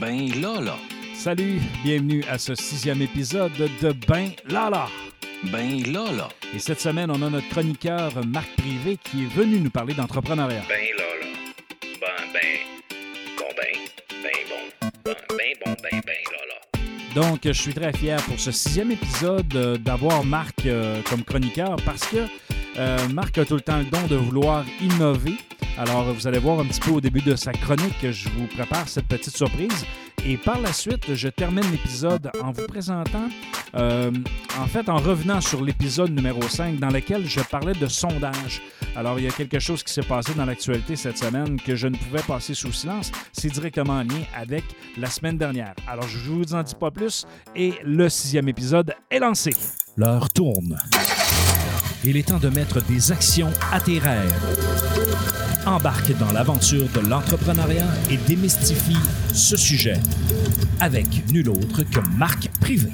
Ben là là. Salut, bienvenue à ce sixième épisode de Ben Lala. Ben là là. Et cette semaine, on a notre chroniqueur Marc Privé qui est venu nous parler d'entrepreneuriat. Ben là là. Ben ben. Bon ben. Ben bon. Ben ben bon ben ben là là. Donc, je suis très fier pour ce sixième épisode euh, d'avoir Marc euh, comme chroniqueur parce que euh, Marc a tout le temps le don de vouloir innover. Alors, vous allez voir un petit peu au début de sa chronique que je vous prépare cette petite surprise. Et par la suite, je termine l'épisode en vous présentant, euh, en fait, en revenant sur l'épisode numéro 5 dans lequel je parlais de sondage. Alors, il y a quelque chose qui s'est passé dans l'actualité cette semaine que je ne pouvais passer sous silence. C'est directement en lien avec la semaine dernière. Alors, je ne vous en dis pas plus et le sixième épisode est lancé. L'heure tourne. Il est temps de mettre des actions à tes. Embarque dans l'aventure de l'entrepreneuriat et démystifie ce sujet avec nul autre que Marc Privé.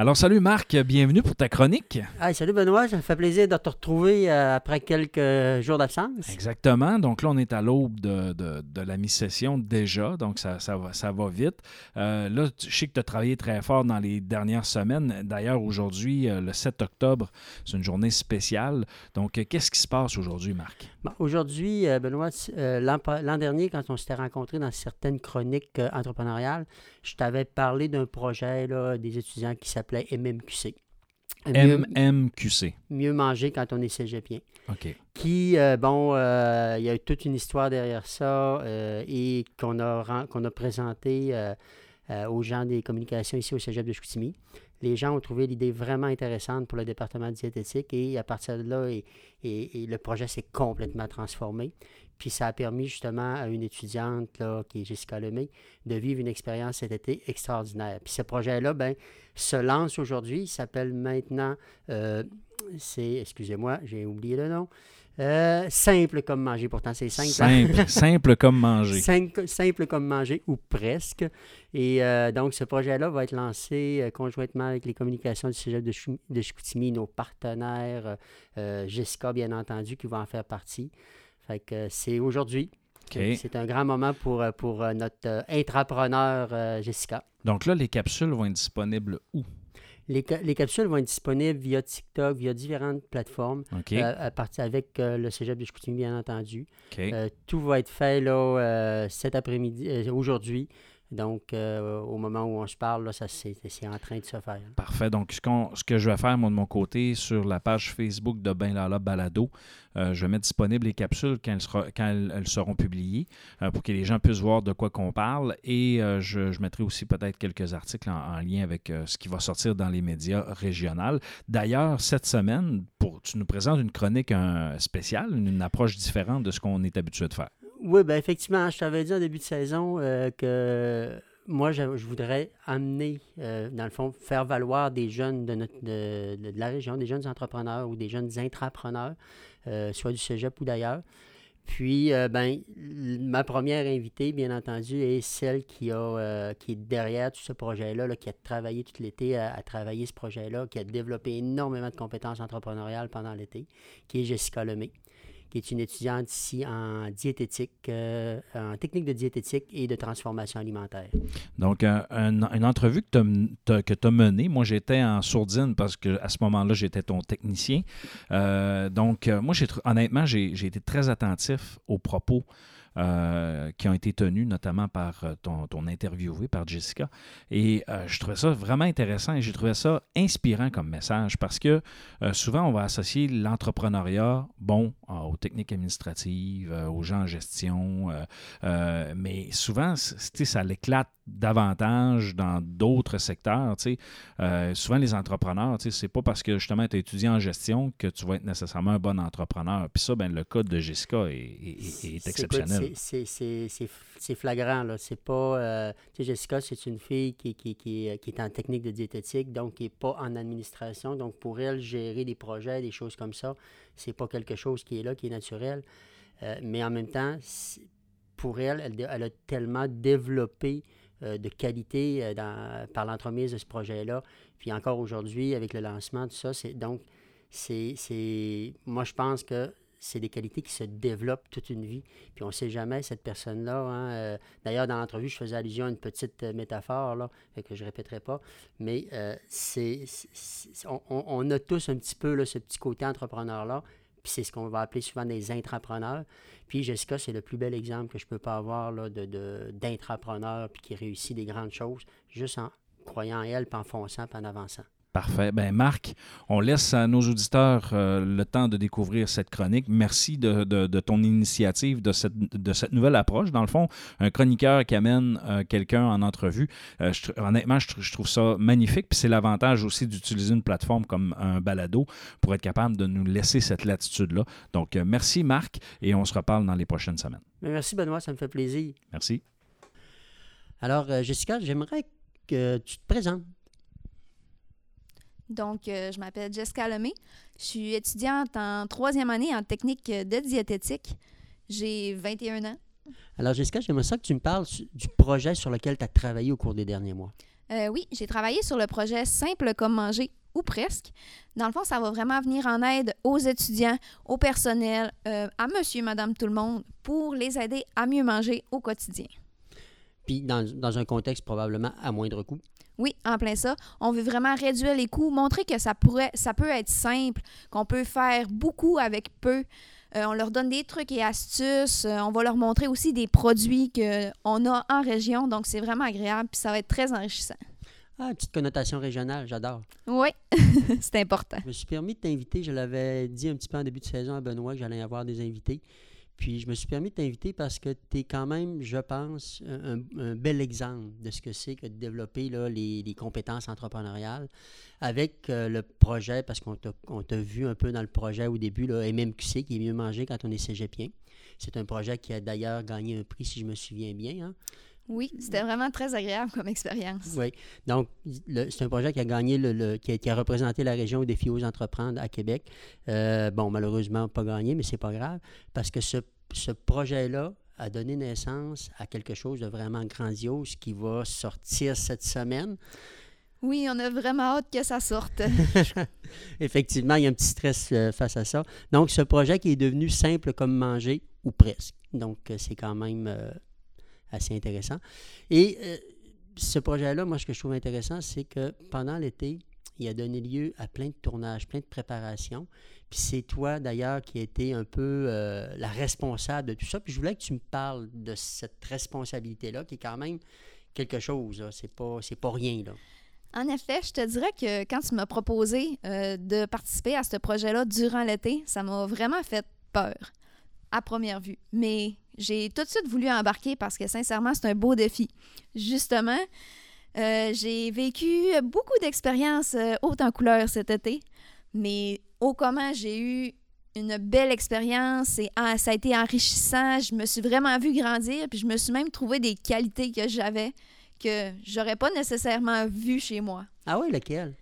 Alors, salut Marc, bienvenue pour ta chronique. Hey, salut Benoît, ça me fait plaisir de te retrouver euh, après quelques jours d'absence. Exactement. Donc là, on est à l'aube de, de- de la mi-session déjà, donc ça, ça va, ça va vite. Euh, là, je sais que tu as travaillé très fort dans les dernières semaines. D'ailleurs, aujourd'hui, euh, le 7 octobre, c'est une journée spéciale. Donc, qu'est-ce qui se passe aujourd'hui, Marc? Bon, Aujourd'hui, euh, Benoît, euh, l'an dernier, quand on s'était rencontrés dans certaines chroniques euh, entrepreneuriales, je t'avais parlé d'un projet là, des étudiants qui s'appelait MMQC. Mieux, MMQC. mieux manger quand on est cégepien. OK. Qui, euh, bon, euh, il y a eu toute une histoire derrière ça euh, et qu'on a, ren- qu'on a présenté aux gens des communications ici au cégep de Chicoutimi. Les gens ont trouvé l'idée vraiment intéressante pour le département diététique et à partir de là, le projet s'est complètement transformé. Puis ça a permis justement à une étudiante qui est Jessica Lemay de vivre une expérience cet été extraordinaire. Puis ce projet-là, ben, se lance aujourd'hui. Il s'appelle maintenant, euh, c'est, excusez-moi, j'ai oublié le nom, Euh, simple comme manger. Pourtant, c'est simple. Simple, simple comme manger. Simple, simple comme manger, ou presque. Et euh, donc, ce projet-là va être lancé euh, conjointement avec les communications du Cégep de, Chicoutimi, nos partenaires, Jessica, bien entendu, qui va en faire partie. Fait que c'est aujourd'hui. C'est un grand moment pour, pour notre intrapreneur Jessica. Donc là, les capsules vont être disponibles où? Les, les capsules vont être disponibles via TikTok, via différentes plateformes, euh, à partir avec euh, le Cégep de Chicoutimi, bien entendu. Euh, tout va être fait là, cet après-midi, aujourd'hui. Donc, euh, au moment où on se parle, c'est, en train de se faire. Parfait. Donc, ce, ce que je vais faire, moi, de mon côté, sur la page Facebook de Ben Lala Balado, euh, je vais mettre disponible les capsules quand elles, seront publiées euh, pour que les gens puissent voir de quoi qu'on parle. Et je, mettrai aussi peut-être quelques articles en, en lien avec ce qui va sortir dans les médias régionaux. D'ailleurs, cette semaine, pour, tu nous présentes une chronique un, spéciale, une approche différente de ce qu'on est habitué de faire. Oui, ben effectivement, je t'avais dit en début de saison euh, que moi, je, voudrais amener, euh, dans le fond, faire valoir des jeunes de, notre, de, de- la région, des jeunes entrepreneurs ou des jeunes intrapreneurs, euh, soit du cégep ou d'ailleurs. Puis, ben, ma première invitée, bien entendu, est celle qui, a, qui est derrière tout ce projet-là, là, qui a travaillé tout l'été à, à travailler ce projet-là, qui a développé énormément de compétences entrepreneuriales pendant l'été, qui est Jessica Lemay qui est une étudiante ici en diététique, euh, en technique de diététique et de transformation alimentaire. Donc, un- un- une entrevue que tu as, menée, moi j'étais en sourdine parce qu'à ce moment-là, j'étais ton technicien. Euh, donc, euh, moi, honnêtement, j'ai été très attentif aux propos euh, qui ont été tenus, notamment par euh, ton, ton interviewé, par Jessica. Et euh, je trouvais ça vraiment intéressant et j'ai trouvé ça inspirant comme message parce que souvent, on va associer l'entrepreneuriat, bon, aux techniques administratives, aux gens en gestion, mais souvent, ça l'éclate davantage dans d'autres secteurs. Euh, souvent, les entrepreneurs, c'est pas parce que justement tu es étudiant en gestion que tu vas être nécessairement un bon entrepreneur. Puis ça, ben, le cas de Jessica est, est- est- exceptionnel. c'est- flagrant, là. C'est pas... euh, Jessica, c'est une fille qui, qui, qui, qui est en technique de diététique, donc qui n'est pas en administration. Donc, pour elle, gérer des projets, des choses comme ça, c'est pas quelque chose qui est là, qui est naturel. Euh, mais en même temps, pour elle, elle, a tellement développé euh, de qualité euh, dans- par l'entremise de ce projet-là. Puis encore aujourd'hui, avec le lancement, tout ça, c'est donc, c'est, moi, je pense que c'est des qualités qui se développent toute une vie. Puis on ne sait jamais, cette personne-là. hein, euh, D'ailleurs, dans l'entrevue, je faisais allusion à une petite euh, métaphore là, que je ne répéterai pas. Mais euh, c'est, on- on a tous un petit peu là, ce petit côté entrepreneur-là. Puis c'est ce qu'on va appeler souvent des intrapreneurs. Puis Jessica, c'est le plus bel exemple que je peux pas avoir là, de, d'intrapreneur puis qui réussit des grandes choses juste en croyant en elle, puis en fonçant, puis en avançant. Parfait. Ben Marc, on laisse à nos auditeurs euh, le temps de découvrir cette chronique. Merci de, de- de ton initiative, de cette, de cette nouvelle approche. Dans le fond, un chroniqueur qui amène euh, quelqu'un en entrevue, euh, je honnêtement, je, tr- je trouve ça magnifique. Puis c'est l'avantage aussi d'utiliser une plateforme comme un balado pour être capable de nous laisser cette latitude-là. Donc, merci Marc et on se reparle dans les prochaines semaines. Mais merci Benoît, ça me fait plaisir. Merci. Alors, Jessica, j'aimerais que tu te présentes. Donc, euh, je m'appelle Jessica Lemay. Je suis étudiante en troisième année en technique de diététique. J'ai 21 ans. Alors, Jessica, j'aimerais ça que tu me parles du projet sur lequel tu as travaillé au cours des derniers mois. Euh, oui, j'ai travaillé sur le projet Simple comme manger ou presque. Dans le fond, ça va vraiment venir en aide aux étudiants, au personnel, euh, à monsieur, madame, tout le monde, pour les aider à mieux manger au quotidien. Puis, dans, dans un contexte probablement à moindre coût. Oui, en plein ça. On veut vraiment réduire les coûts, montrer que ça pourrait, ça peut être simple, qu'on peut faire beaucoup avec peu. Euh, on leur donne des trucs et astuces. Euh, on va leur montrer aussi des produits qu'on a en région. Donc, c'est vraiment agréable puis ça va être très enrichissant. Ah, petite connotation régionale, j'adore. Oui, c'est important. Je me suis permis de t'inviter, je l'avais dit un petit peu en début de saison à Benoît que j'allais avoir des invités. Puis je me suis permis de t'inviter parce que tu es quand même, je pense, un, bel exemple de ce que c'est que de développer là, les, compétences entrepreneuriales avec euh, le projet, parce qu'on t'a vu un peu dans le projet au début, là, MMQC, qui est mieux manger quand on est cégepien. C'est un projet qui a d'ailleurs gagné un prix, si je me souviens bien. hein. Oui, c'était vraiment très agréable comme expérience. Oui. Donc, c'est un projet qui a gagné, le, le- qui, a, qui a représenté la région au défi aux entreprendre à Québec. Euh, bon, malheureusement, pas gagné, mais c'est pas grave, parce que ce, ce projet-là a donné naissance à quelque chose de vraiment grandiose qui va sortir cette semaine. Oui, on a vraiment hâte que ça sorte. Effectivement, il y a un petit stress euh, face à ça. Donc, ce projet qui est devenu simple comme manger, ou presque. Donc, euh, c'est quand même euh, assez intéressant. Et euh, ce projet-là, moi, ce que je trouve intéressant, c'est que pendant l'été, il a donné lieu à plein de tournages, plein de préparations. Puis c'est toi, d'ailleurs, qui a été un peu euh, la responsable de tout ça. Puis je voulais que tu me parles de cette responsabilité-là, qui est quand même quelque chose. C'est pas, c'est pas rien, là. En effet, je te dirais que quand tu m'as proposé euh, de participer à ce projet-là durant l'été, ça m'a vraiment fait peur à première vue. Mais j'ai tout de suite voulu embarquer parce que sincèrement, c'est un beau défi. Justement, euh, j'ai vécu beaucoup d'expériences euh, hautes en couleur cet été, mais au comment j'ai eu une belle expérience et ah, ça a été enrichissant. Je me suis vraiment vue grandir, puis je me suis même trouvé des qualités que j'avais que j'aurais pas nécessairement vues chez moi. Ah oui, lequel?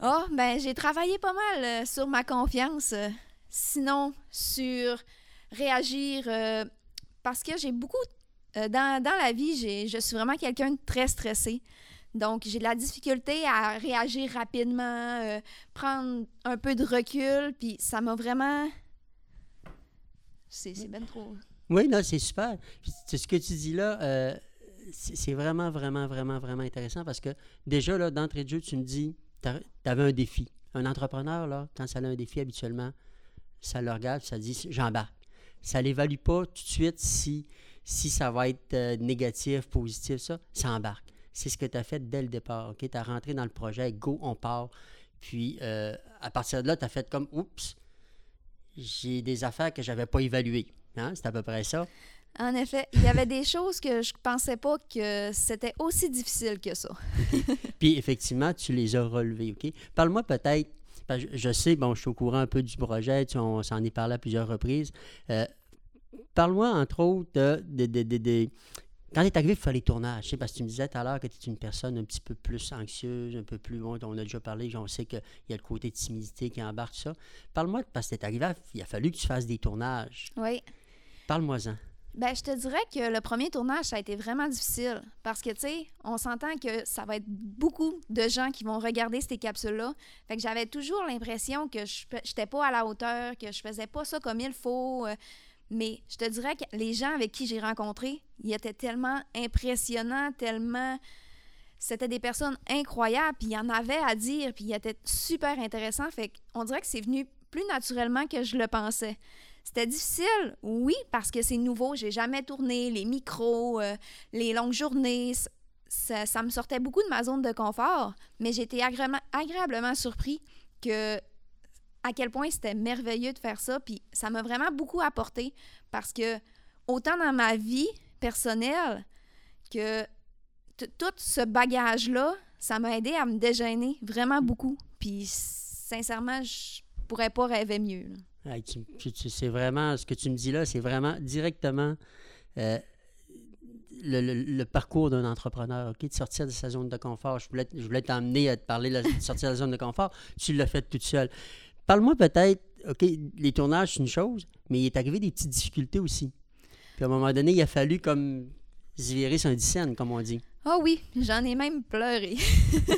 Ah, ben j'ai travaillé pas mal euh, sur ma confiance. euh, sinon, sur réagir euh, parce que j'ai beaucoup euh, dans, dans la vie, je suis vraiment quelqu'un de très stressé. Donc, j'ai de la difficulté à réagir rapidement, euh, prendre un peu de recul, puis ça m'a vraiment. C'est, ben trop. Oui, là, c'est super. Ce que tu dis là, euh, c'est c'est vraiment, vraiment, vraiment, vraiment intéressant parce que déjà, là, d'entrée de jeu, tu me dis, tu avais un défi. Un entrepreneur, là, quand ça a un défi habituellement, ça le regarde, ça dit, j'embarque. Ça ne l'évalue pas tout de suite si, si ça va être euh, négatif, positif, ça, ça embarque. C'est ce que tu as fait dès le départ. Tu as rentré dans le projet, go, on part. Puis, euh, à partir de là, tu as fait comme, oups, j'ai des affaires que je n'avais pas évaluées. Hein? C'est à peu près ça. En effet, il y avait des choses que je pensais pas que c'était aussi difficile que ça. Puis effectivement, tu les as relevés, OK? Parle-moi peut-être, je je sais, bon, je suis au courant un peu du projet, tu- on s'en est parlé à plusieurs reprises. Euh, Parle-moi, entre autres, de... de, de, de- de- quand tu es arrivé pour faire les tournages, tu sais, parce que tu me disais tout à l'heure que tu es une personne un petit peu plus anxieuse, un peu plus... Bon, on a déjà parlé, on sait qu'il y a le côté de timidité qui embarque, ça. Parle-moi, parce que tu es arrivé, à- il a fallu que tu fasses des tournages. Oui. Parle-moi-en. Ben, je te dirais que le premier tournage, ça a été vraiment difficile. Parce que, tu sais, on s'entend que ça va être beaucoup de gens qui vont regarder ces capsules-là. Fait que j'avais toujours l'impression que je n'étais pas à la hauteur, que je faisais pas ça comme il faut. euh, Mais je te dirais que les gens avec qui j'ai rencontré, ils étaient tellement impressionnants, tellement. C'était des personnes incroyables, puis il y en avait à dire, puis ils étaient super intéressants. Fait qu'on dirait que c'est venu plus naturellement que je le pensais. C'était difficile, oui, parce que c'est nouveau. J'ai jamais tourné les micros, euh, les longues journées. Ça, me sortait beaucoup de ma zone de confort, mais été agréablement, surpris que à quel point c'était merveilleux de faire ça. Puis ça m'a vraiment beaucoup apporté parce que autant dans ma vie personnelle que tout ce bagage-là, ça m'a aidé à me dégêner vraiment beaucoup. Puis sincèrement, je pourrais pas rêver mieux. C'est vraiment, ce que tu me dis là, c'est vraiment directement euh, le, parcours d'un entrepreneur, OK? De sortir de sa zone de confort. Je voulais, je voulais t'emmener à te parler de, sortir de la zone de confort. Tu l'as fait toute seule. Parle-moi peut-être, OK, les tournages, c'est une chose, mais il est arrivé des petites difficultés aussi. Puis à un moment donné, il a fallu comme se virer sur un comme on dit. Ah oui, j'en ai même pleuré.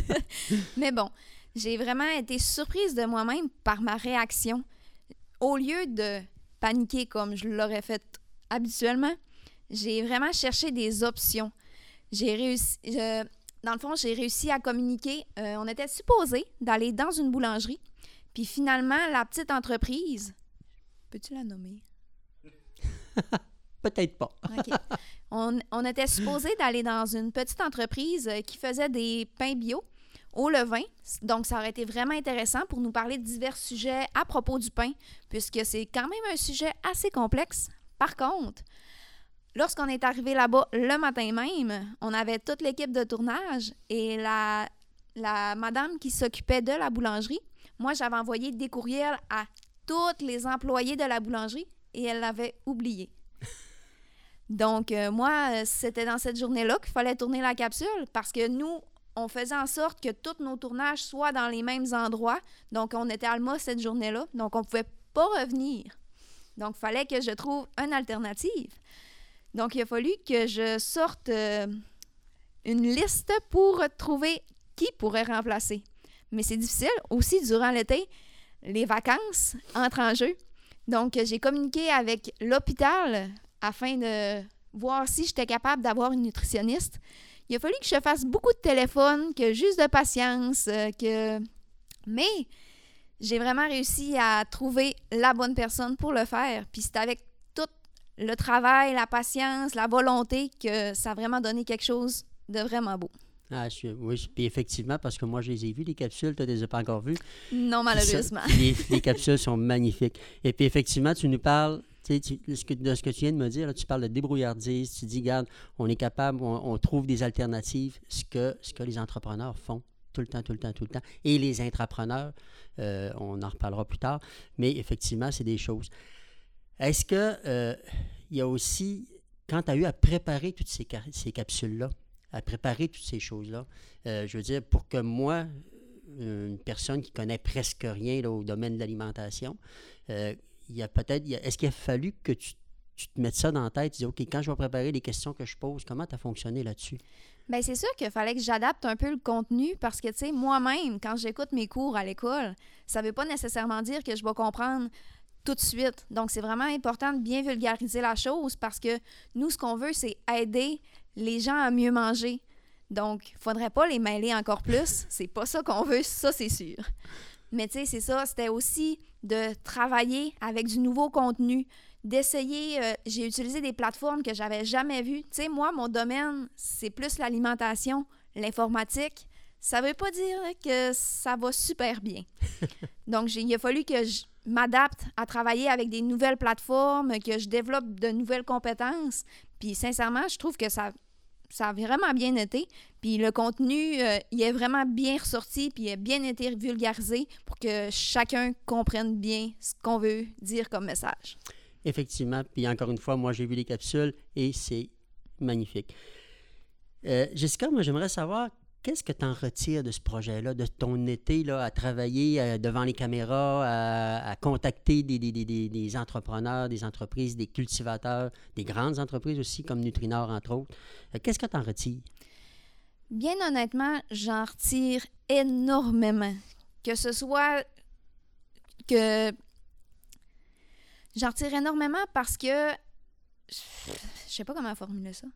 Mais bon, j'ai vraiment été surprise de moi-même par ma réaction. Au lieu de paniquer comme je l'aurais fait habituellement, j'ai vraiment cherché des options. J'ai réussi. je- dans le fond, j'ai réussi à communiquer. Euh, on était supposé d'aller dans une boulangerie. Puis finalement, la petite entreprise. Peux-tu la nommer? Peut-être pas. On était supposé d'aller dans une petite entreprise euh, qui faisait des pains bio au levain. Donc, ça aurait été vraiment intéressant pour nous parler de divers sujets à propos du pain, puisque c'est quand même un sujet assez complexe. Par contre, lorsqu'on est arrivé là-bas le matin même, on avait toute l'équipe de tournage et la, la madame qui s'occupait de la boulangerie, moi, j'avais envoyé des courriels à tous les employés de la boulangerie et elle l'avait oublié. Donc, euh, moi, euh, c'était dans cette journée-là qu'il fallait tourner la capsule parce que nous, on faisait en sorte que tous nos tournages soient dans les mêmes endroits. Donc, on était à Alma cette journée-là. Donc, on ne pouvait pas revenir. Donc, il fallait que je trouve une alternative. Donc, il a fallu que je sorte euh, une liste pour trouver qui pourrait remplacer. Mais c'est difficile aussi durant l'été. Les vacances entrent en jeu. Donc, j'ai communiqué avec l'hôpital afin de voir si j'étais capable d'avoir une nutritionniste. Il a fallu que je fasse beaucoup de téléphones, que juste de patience, euh, que... Mais j'ai vraiment réussi à trouver la bonne personne pour le faire. Puis c'est avec tout le travail, la patience, la volonté que ça a vraiment donné quelque chose de vraiment beau. Ah, je- oui, puis effectivement, parce que moi, je les ai vus, les capsules, tu ne les as pas encore vues. Non, ça, malheureusement. les, les capsules sont magnifiques. Et puis effectivement, tu nous parles tu de ce que, tu viens de me dire. tu parles de débrouillardise. Tu dis, regarde, on est capable, on, trouve des alternatives, ce que, ce que les entrepreneurs font tout le temps, tout le temps, tout le temps. Et les intrapreneurs, euh, on en reparlera plus tard. Mais effectivement, c'est des choses. Est-ce que euh, il y a aussi, quand tu as eu à préparer toutes ces, ca- ces capsules-là, à préparer toutes ces choses-là, euh, je veux dire, pour que moi, une personne qui connaît presque rien au domaine de l'alimentation, est-ce qu'il a fallu que tu, tu te mettes ça dans la tête, tu dis, OK, quand je vais préparer les questions que je pose, comment tu as fonctionné là-dessus? Bien, c'est sûr qu'il fallait que j'adapte un peu le contenu parce que, tu sais, moi-même, quand j'écoute mes cours à l'école, ça ne veut pas nécessairement dire que je vais comprendre tout de suite. Donc, c'est vraiment important de bien vulgariser la chose parce que nous, ce qu'on veut, c'est aider les gens à mieux manger. Donc, il ne faudrait pas les mêler encore plus. C'est pas ça qu'on veut, ça, c'est sûr. Mais tu sais, c'est ça, c'était aussi de travailler avec du nouveau contenu, d'essayer. euh, j'ai utilisé des plateformes que j'avais jamais vues. Tu sais, moi, mon domaine, c'est plus l'alimentation, l'informatique. Ça veut pas dire que ça va super bien. Donc, il a fallu que je m'adapte à travailler avec des nouvelles plateformes, que je développe de nouvelles compétences. Puis, sincèrement, je trouve que ça, ça a vraiment bien été. Puis, le contenu, euh, il est vraiment bien ressorti, puis il a bien été vulgarisé pour que chacun comprenne bien ce qu'on veut dire comme message. Effectivement, puis encore une fois, moi, j'ai vu les capsules et c'est magnifique. Euh, Jessica, moi, j'aimerais savoir Qu'est-ce que tu en retires de ce projet-là, de ton été là, à travailler euh, devant les caméras, à, à contacter des, des- des- des- des entrepreneurs, des entreprises, des cultivateurs, des grandes entreprises aussi, comme Nutrinor, entre autres? Euh, Qu'est-ce que tu en retires? Bien honnêtement, j'en retire énormément. Que ce soit que j'en retire énormément parce que je sais pas comment formuler ça.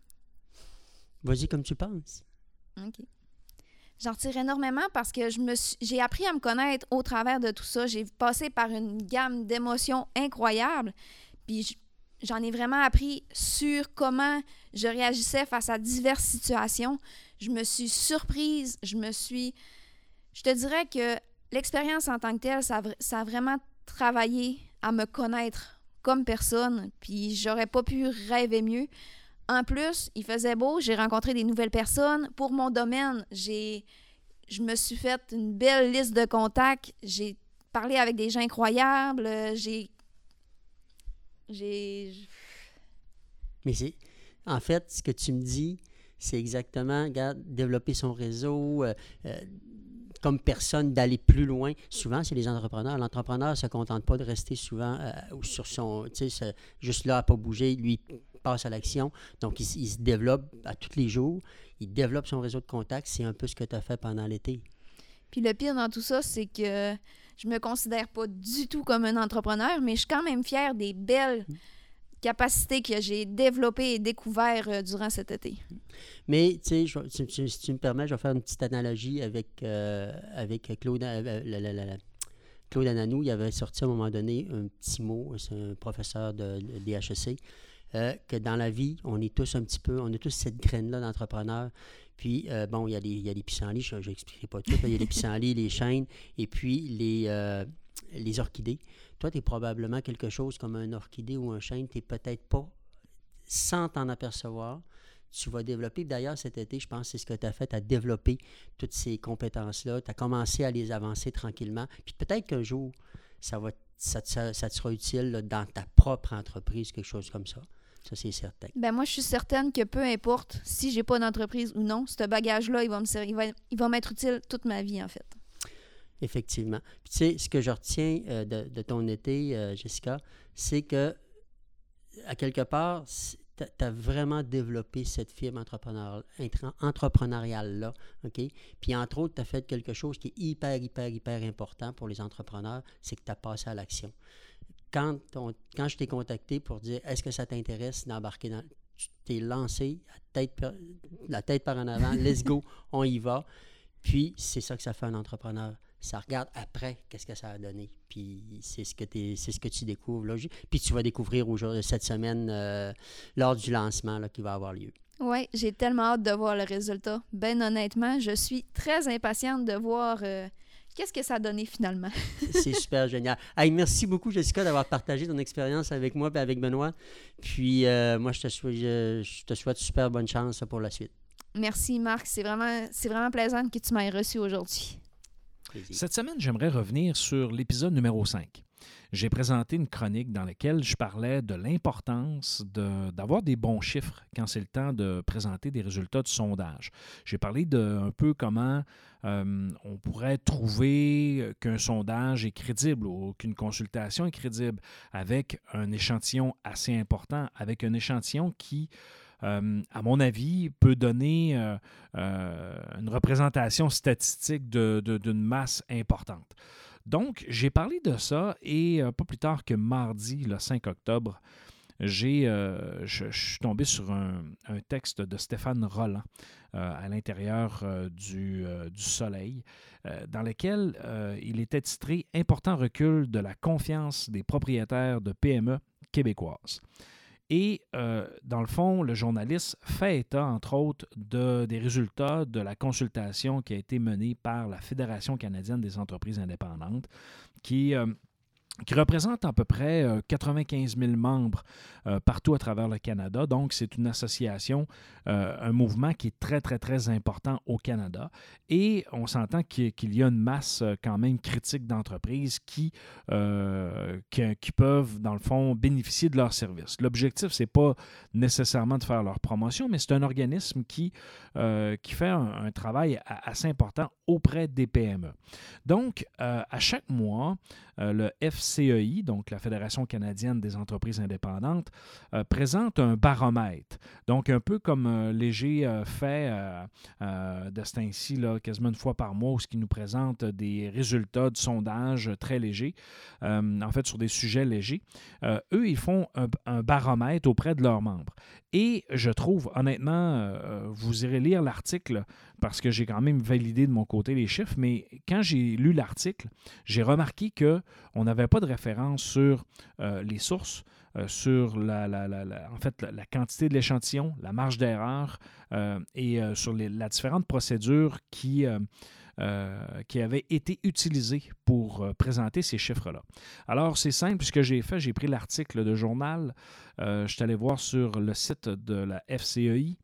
Vas-y comme tu penses. OK. J'en retire énormément parce que je me j'ai appris à me connaître au travers de tout ça. J'ai passé par une gamme d'émotions incroyables. Puis j'en ai vraiment appris sur comment je réagissais face à diverses situations. Je me suis surprise. Je me suis. Je te dirais que l'expérience en tant que telle, ça, ça a vraiment travaillé à me connaître comme personne. Puis j'aurais pas pu rêver mieux. En plus, il faisait beau, j'ai rencontré des nouvelles personnes. Pour mon domaine, j'ai je me suis fait une belle liste de contacts. J'ai parlé avec des gens incroyables. J'ai j'ai Mais c'est. En fait, ce que tu me dis, c'est exactement, regarde, développer son réseau, euh, euh, comme personne, d'aller plus loin. Souvent, c'est les entrepreneurs. L'entrepreneur ne se contente pas de rester souvent euh, sur son. Tu sais, juste là à pas bouger. Lui, il passe à l'action. Donc, il, se développe à tous les jours. Il développe son réseau de contacts. C'est un peu ce que tu as fait pendant l'été. Puis le pire dans tout ça, c'est que je me considère pas du tout comme un entrepreneur, mais je suis quand même fière des belles capacités que j'ai développées et découvertes euh, durant cet été. Mais, tu sais, si tu me permets, je vais faire une petite analogie avec, euh, avec Claude, euh, la- la- la- la- Claude Ananou. Il avait sorti à un moment donné un petit mot, c'est un professeur de, de DHEC, que dans la vie, on est tous un petit peu, on a tous cette graine-là d'entrepreneur. Puis, euh, bon, il y a des, il y a des pissenlits, je n'expliquerai pas tout, là, il y a les pissenlits, les chênes, et puis les, euh, les orchidées. Toi, tu es probablement quelque chose comme un orchidée ou un chêne, tu n'es peut-être pas sans t'en apercevoir. Tu vas développer, d'ailleurs cet été, je pense que c'est ce que tu as fait, tu as développé toutes ces compétences-là, tu as commencé à les avancer tranquillement, puis peut-être qu'un jour, ça, va, ça, ça- ça te sera utile dans ta propre entreprise, quelque chose comme ça. Ça, c'est certain. Ben moi, je suis certaine que peu importe si j'ai pas d'entreprise ou non, ce bagage-là, il va m'être utile toute ma vie, en fait. Effectivement. Puis tu sais, ce que je retiens euh, de, de ton été, euh, Jessica, c'est que, à quelque part, tu as vraiment développé cette fibre entrepreneur, entrepreneuriale-là. OK? Puis entre autres, tu as fait quelque chose qui est hyper, hyper, hyper important pour les entrepreneurs, c'est que tu as passé à l'action. Quand, on- quand je t'ai contacté pour dire est-ce que ça t'intéresse d'embarquer dans. Tu t'es lancé, la tête, la tête par en avant, let's go, on y va. Puis c'est ça que ça fait un entrepreneur. Ça regarde après qu'est-ce que ça a donné. Puis c'est ce que t'es- c'est ce que tu découvres là. Puis tu vas découvrir cette semaine euh, lors du lancement là, qui va avoir lieu. Oui, j'ai tellement hâte de voir le résultat. Ben honnêtement, je suis très impatiente de voir euh, qu'est-ce que ça a donné finalement. C'est super génial. Hey, merci beaucoup, Jessica, d'avoir partagé ton expérience avec moi et avec Benoît. Puis euh, moi, je te, souhaite, je, je te souhaite super bonne chance pour la suite. Merci Marc, c'est vraiment, c'est vraiment plaisant que tu m'aies reçu aujourd'hui. Cette semaine, j'aimerais revenir sur l'épisode numéro 5. J'ai présenté une chronique dans laquelle je parlais de l'importance d'avoir des bons chiffres quand c'est le temps de présenter des résultats de sondage. J'ai parlé de un peu comment euh, on pourrait trouver qu'un sondage est crédible ou qu'une consultation est crédible avec un échantillon assez important, avec un échantillon qui, euh, à mon avis, peut donner euh, euh, une représentation statistique d'une masse importante. Donc, j'ai parlé de ça et pas plus tard que mardi, le 5 octobre, j'ai, je, suis tombé sur un, texte de Stéphane Roland à l'intérieur du, du Soleil, dans lequel il était titré Important recul de la confiance des propriétaires de PME québécoises. Et euh, dans le fond, le journaliste fait état, entre autres, de, des résultats de la consultation qui a été menée par la Fédération canadienne des entreprises indépendantes, qui euh, qui représente à peu près euh, 95 000 membres euh, partout à travers le Canada. Donc, c'est une association, euh, un mouvement qui est très, très, très important au Canada. Et on s'entend qu'il y a une masse euh, quand même critique d'entreprises qui, euh, qui, peuvent, dans le fond, bénéficier de leurs services. L'objectif, c'est pas nécessairement de faire leur promotion, mais c'est un organisme qui, euh, qui fait un, un travail assez important auprès des PME. Donc, euh, à chaque mois, euh, le FCEI, donc la Fédération canadienne des entreprises indépendantes, euh, présente un baromètre. Donc, un peu comme euh, Léger euh, fait de ce temps-ci, là, quasiment une fois par mois, où ce qui nous présente des résultats de sondage très légers, en fait, sur des sujets légers. Eux, ils font un, un baromètre auprès de leurs membres. Et je trouve, honnêtement, vous irez lire l'article parce que j'ai quand même validé de mon côté les chiffres, mais quand j'ai lu l'article, j'ai remarqué que on n'avait pas de référence sur euh, les sources, euh, sur la, en fait, la, quantité de l'échantillon, la marge d'erreur euh, et sur les, la différentes procédures qui, qui avaient été utilisées pour présenter ces chiffres-là. Alors, c'est simple, ce que j'ai fait, j'ai pris l'article de journal, je suis allé voir sur le site de la FCEI,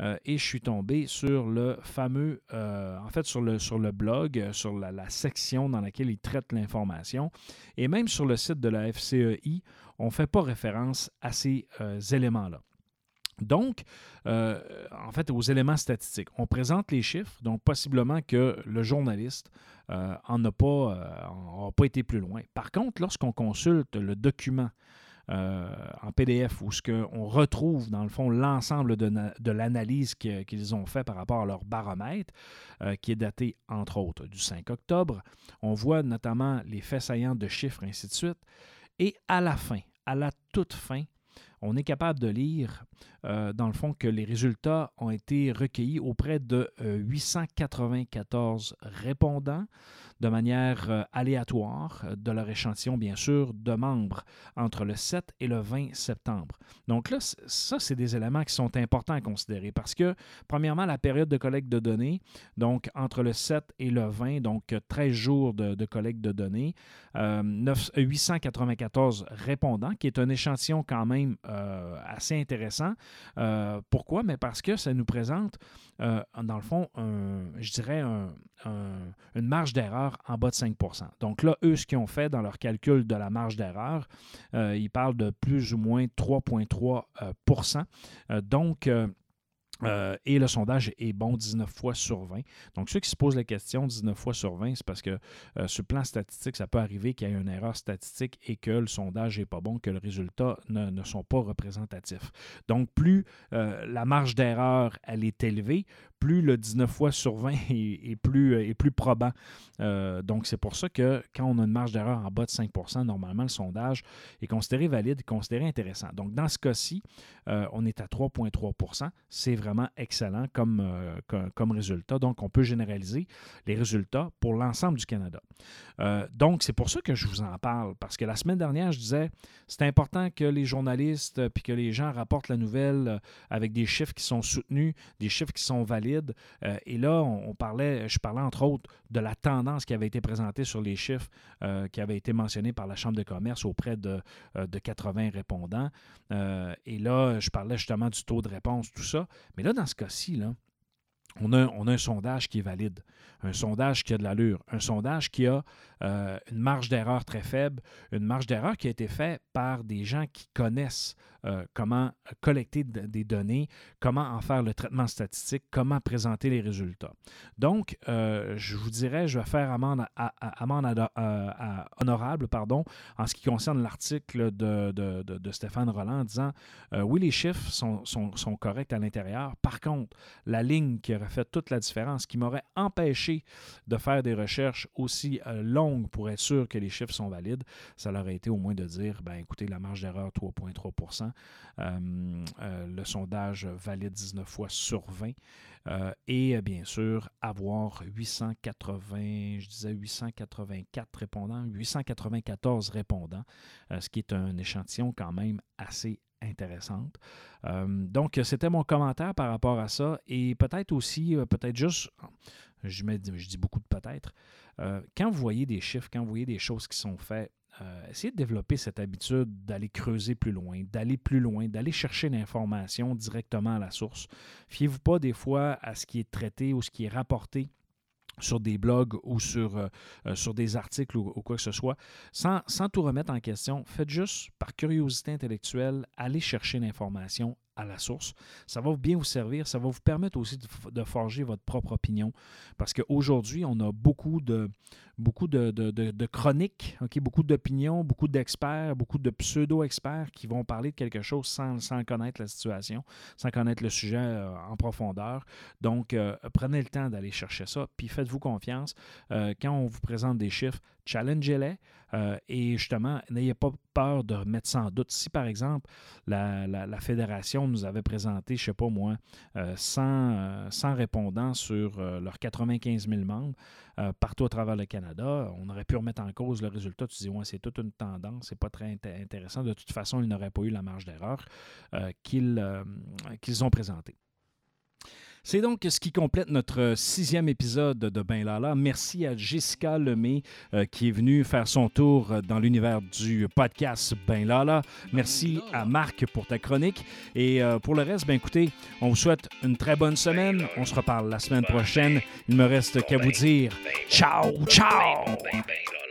euh, et je suis tombé sur le fameux, euh, en fait, sur le, sur le blog, euh, sur la, section dans laquelle ils traitent l'information. Et même sur le site de la FCEI, on ne fait pas référence à ces éléments-là. Donc, en fait, aux éléments statistiques. On présente les chiffres, donc possiblement que le journaliste euh, en pas, a pas été plus loin. Par contre, lorsqu'on consulte le document en PDF où ce que on retrouve dans le fond l'ensemble de, na- de l'analyse qu'ils ont fait par rapport à leur baromètre, euh, qui est daté entre autres du 5 octobre. On voit notamment les faits saillants de chiffres, ainsi de suite. Et à la fin, à la toute fin, on est capable de lire, euh, dans le fond, que les résultats ont été recueillis auprès de euh, 894 répondants de manière euh, aléatoire euh, de leur échantillon, bien sûr, de membres entre le 7 et le 20 septembre. Donc là, ça, c'est des éléments qui sont importants à considérer parce que, premièrement, la période de collecte de données, donc entre le 7 et le 20, donc euh, 13 jours de, collecte de données, euh, neuf- euh, 894 répondants, qui est un échantillon quand même euh, assez intéressant. Euh, pourquoi? Mais parce que ça nous présente, euh, dans le fond, je dirais un- un- une marge d'erreur en bas de 5% Donc là, eux, ce qu'ils ont fait dans leur calcul de la marge d'erreur, euh, ils parlent de plus ou moins 3,3 euh. Euh, Donc, euh, et le sondage est bon 19 fois sur 20. Donc, ceux qui se posent la question 19 fois sur 20, c'est parce que euh, sur le plan statistique, ça peut arriver qu'il y ait une erreur statistique et que le sondage n'est pas bon, que le résultat ne, sont pas représentatifs. Donc, plus euh, la marge d'erreur elle est élevée, plus le 19 fois sur 20 est, plus, est plus probant. Donc, c'est pour ça que quand on a une marge d'erreur en bas de 5% normalement, le sondage est considéré valide, considéré intéressant. Donc, dans ce cas-ci, on est à 3,3% C'est vraiment excellent comme, euh, comme, résultat. Donc, on peut généraliser les résultats pour l'ensemble du Canada. Euh, donc, c'est pour ça que je vous en parle, parce que la semaine dernière, je disais, c'est important que les journalistes puis que les gens rapportent la nouvelle euh, avec des chiffres qui sont soutenus, des chiffres qui sont valides. Et là, on, parlait, je parlais entre autres de la tendance qui avait été présentée sur les chiffres qui avait été mentionnée par la Chambre de commerce auprès de, de 80 répondants. Et là, je parlais justement du taux de réponse, tout ça. Là, dans ce cas-ci, là, on a, un sondage qui est valide, un sondage qui a de l'allure, un sondage qui a euh, une marge d'erreur très faible, une marge d'erreur qui a été faite par des gens qui connaissent euh, comment collecter de- des données, comment en faire le traitement statistique, comment présenter les résultats. Donc, euh, je vous dirais, je vais faire amende, honorable pardon, en ce qui concerne l'article de, Stéphane Roland disant oui, les chiffres sont corrects à l'intérieur. Par contre, la ligne qui aurait fait toute la différence, qui m'aurait empêché de faire des recherches aussi euh, longues pour être sûr que les chiffres sont valides, ça aurait été au moins de dire, ben écoutez, la marge d'erreur 3,3% euh, euh, le sondage valide 19 fois sur 20 euh, et euh, bien sûr avoir 880, je disais 884 répondants, 894 répondants, ce qui est un échantillon quand même assez intéressante. Euh, donc, c'était mon commentaire par rapport à ça. Et peut-être aussi, euh, peut-être juste, je, je dis beaucoup de peut-être, euh, quand vous voyez des chiffres, quand vous voyez des choses qui sont faites essayez de développer cette habitude d'aller creuser plus loin, d'aller plus loin, d'aller chercher l'information directement à la source. Fiez-vous pas des fois à ce qui est traité ou ce qui est rapporté sur des blogs ou sur, euh, euh, des articles ou, quoi que ce soit, sans, sans tout remettre en question. Faites juste, par curiosité intellectuelle, aller chercher l'information à la source. Ça va bien vous servir. Ça va vous permettre aussi de, forger votre propre opinion. Parce qu'aujourd'hui, on a beaucoup de, beaucoup de, chroniques, beaucoup d'opinions, beaucoup d'experts, beaucoup de pseudo-experts qui vont parler de quelque chose sans, sans connaître la situation, sans connaître le sujet euh, en profondeur. Donc, euh, prenez le temps d'aller chercher ça, puis faites-vous confiance. Euh, quand on vous présente des chiffres, challengez-les euh, et justement, n'ayez pas peur de mettre ça doute. Si, par exemple, la, fédération nous avait présenté, je ne sais pas moi, euh, 100, euh, 100 répondants sur euh, leurs 95 000 membres euh, partout à travers le Canada, on aurait pu remettre en cause le résultat. Tu dis, ouais, c'est toute une tendance, c'est pas très inté- intéressant. De toute façon, ils n'auraient pas eu la marge d'erreur euh, qu'ils euh, qu'ils ont présentée. C'est donc ce qui complète notre sixième épisode de Ben Lala. Merci à Jessica Lemay euh, qui est venue faire son tour euh, dans l'univers du podcast Ben Lala. Merci à Marc pour ta chronique. Et euh, pour le reste, ben écoutez, on vous souhaite une très bonne semaine. On se reparle la semaine prochaine. Il me reste qu'à vous dire ciao, ciao! Ben, ben, ben.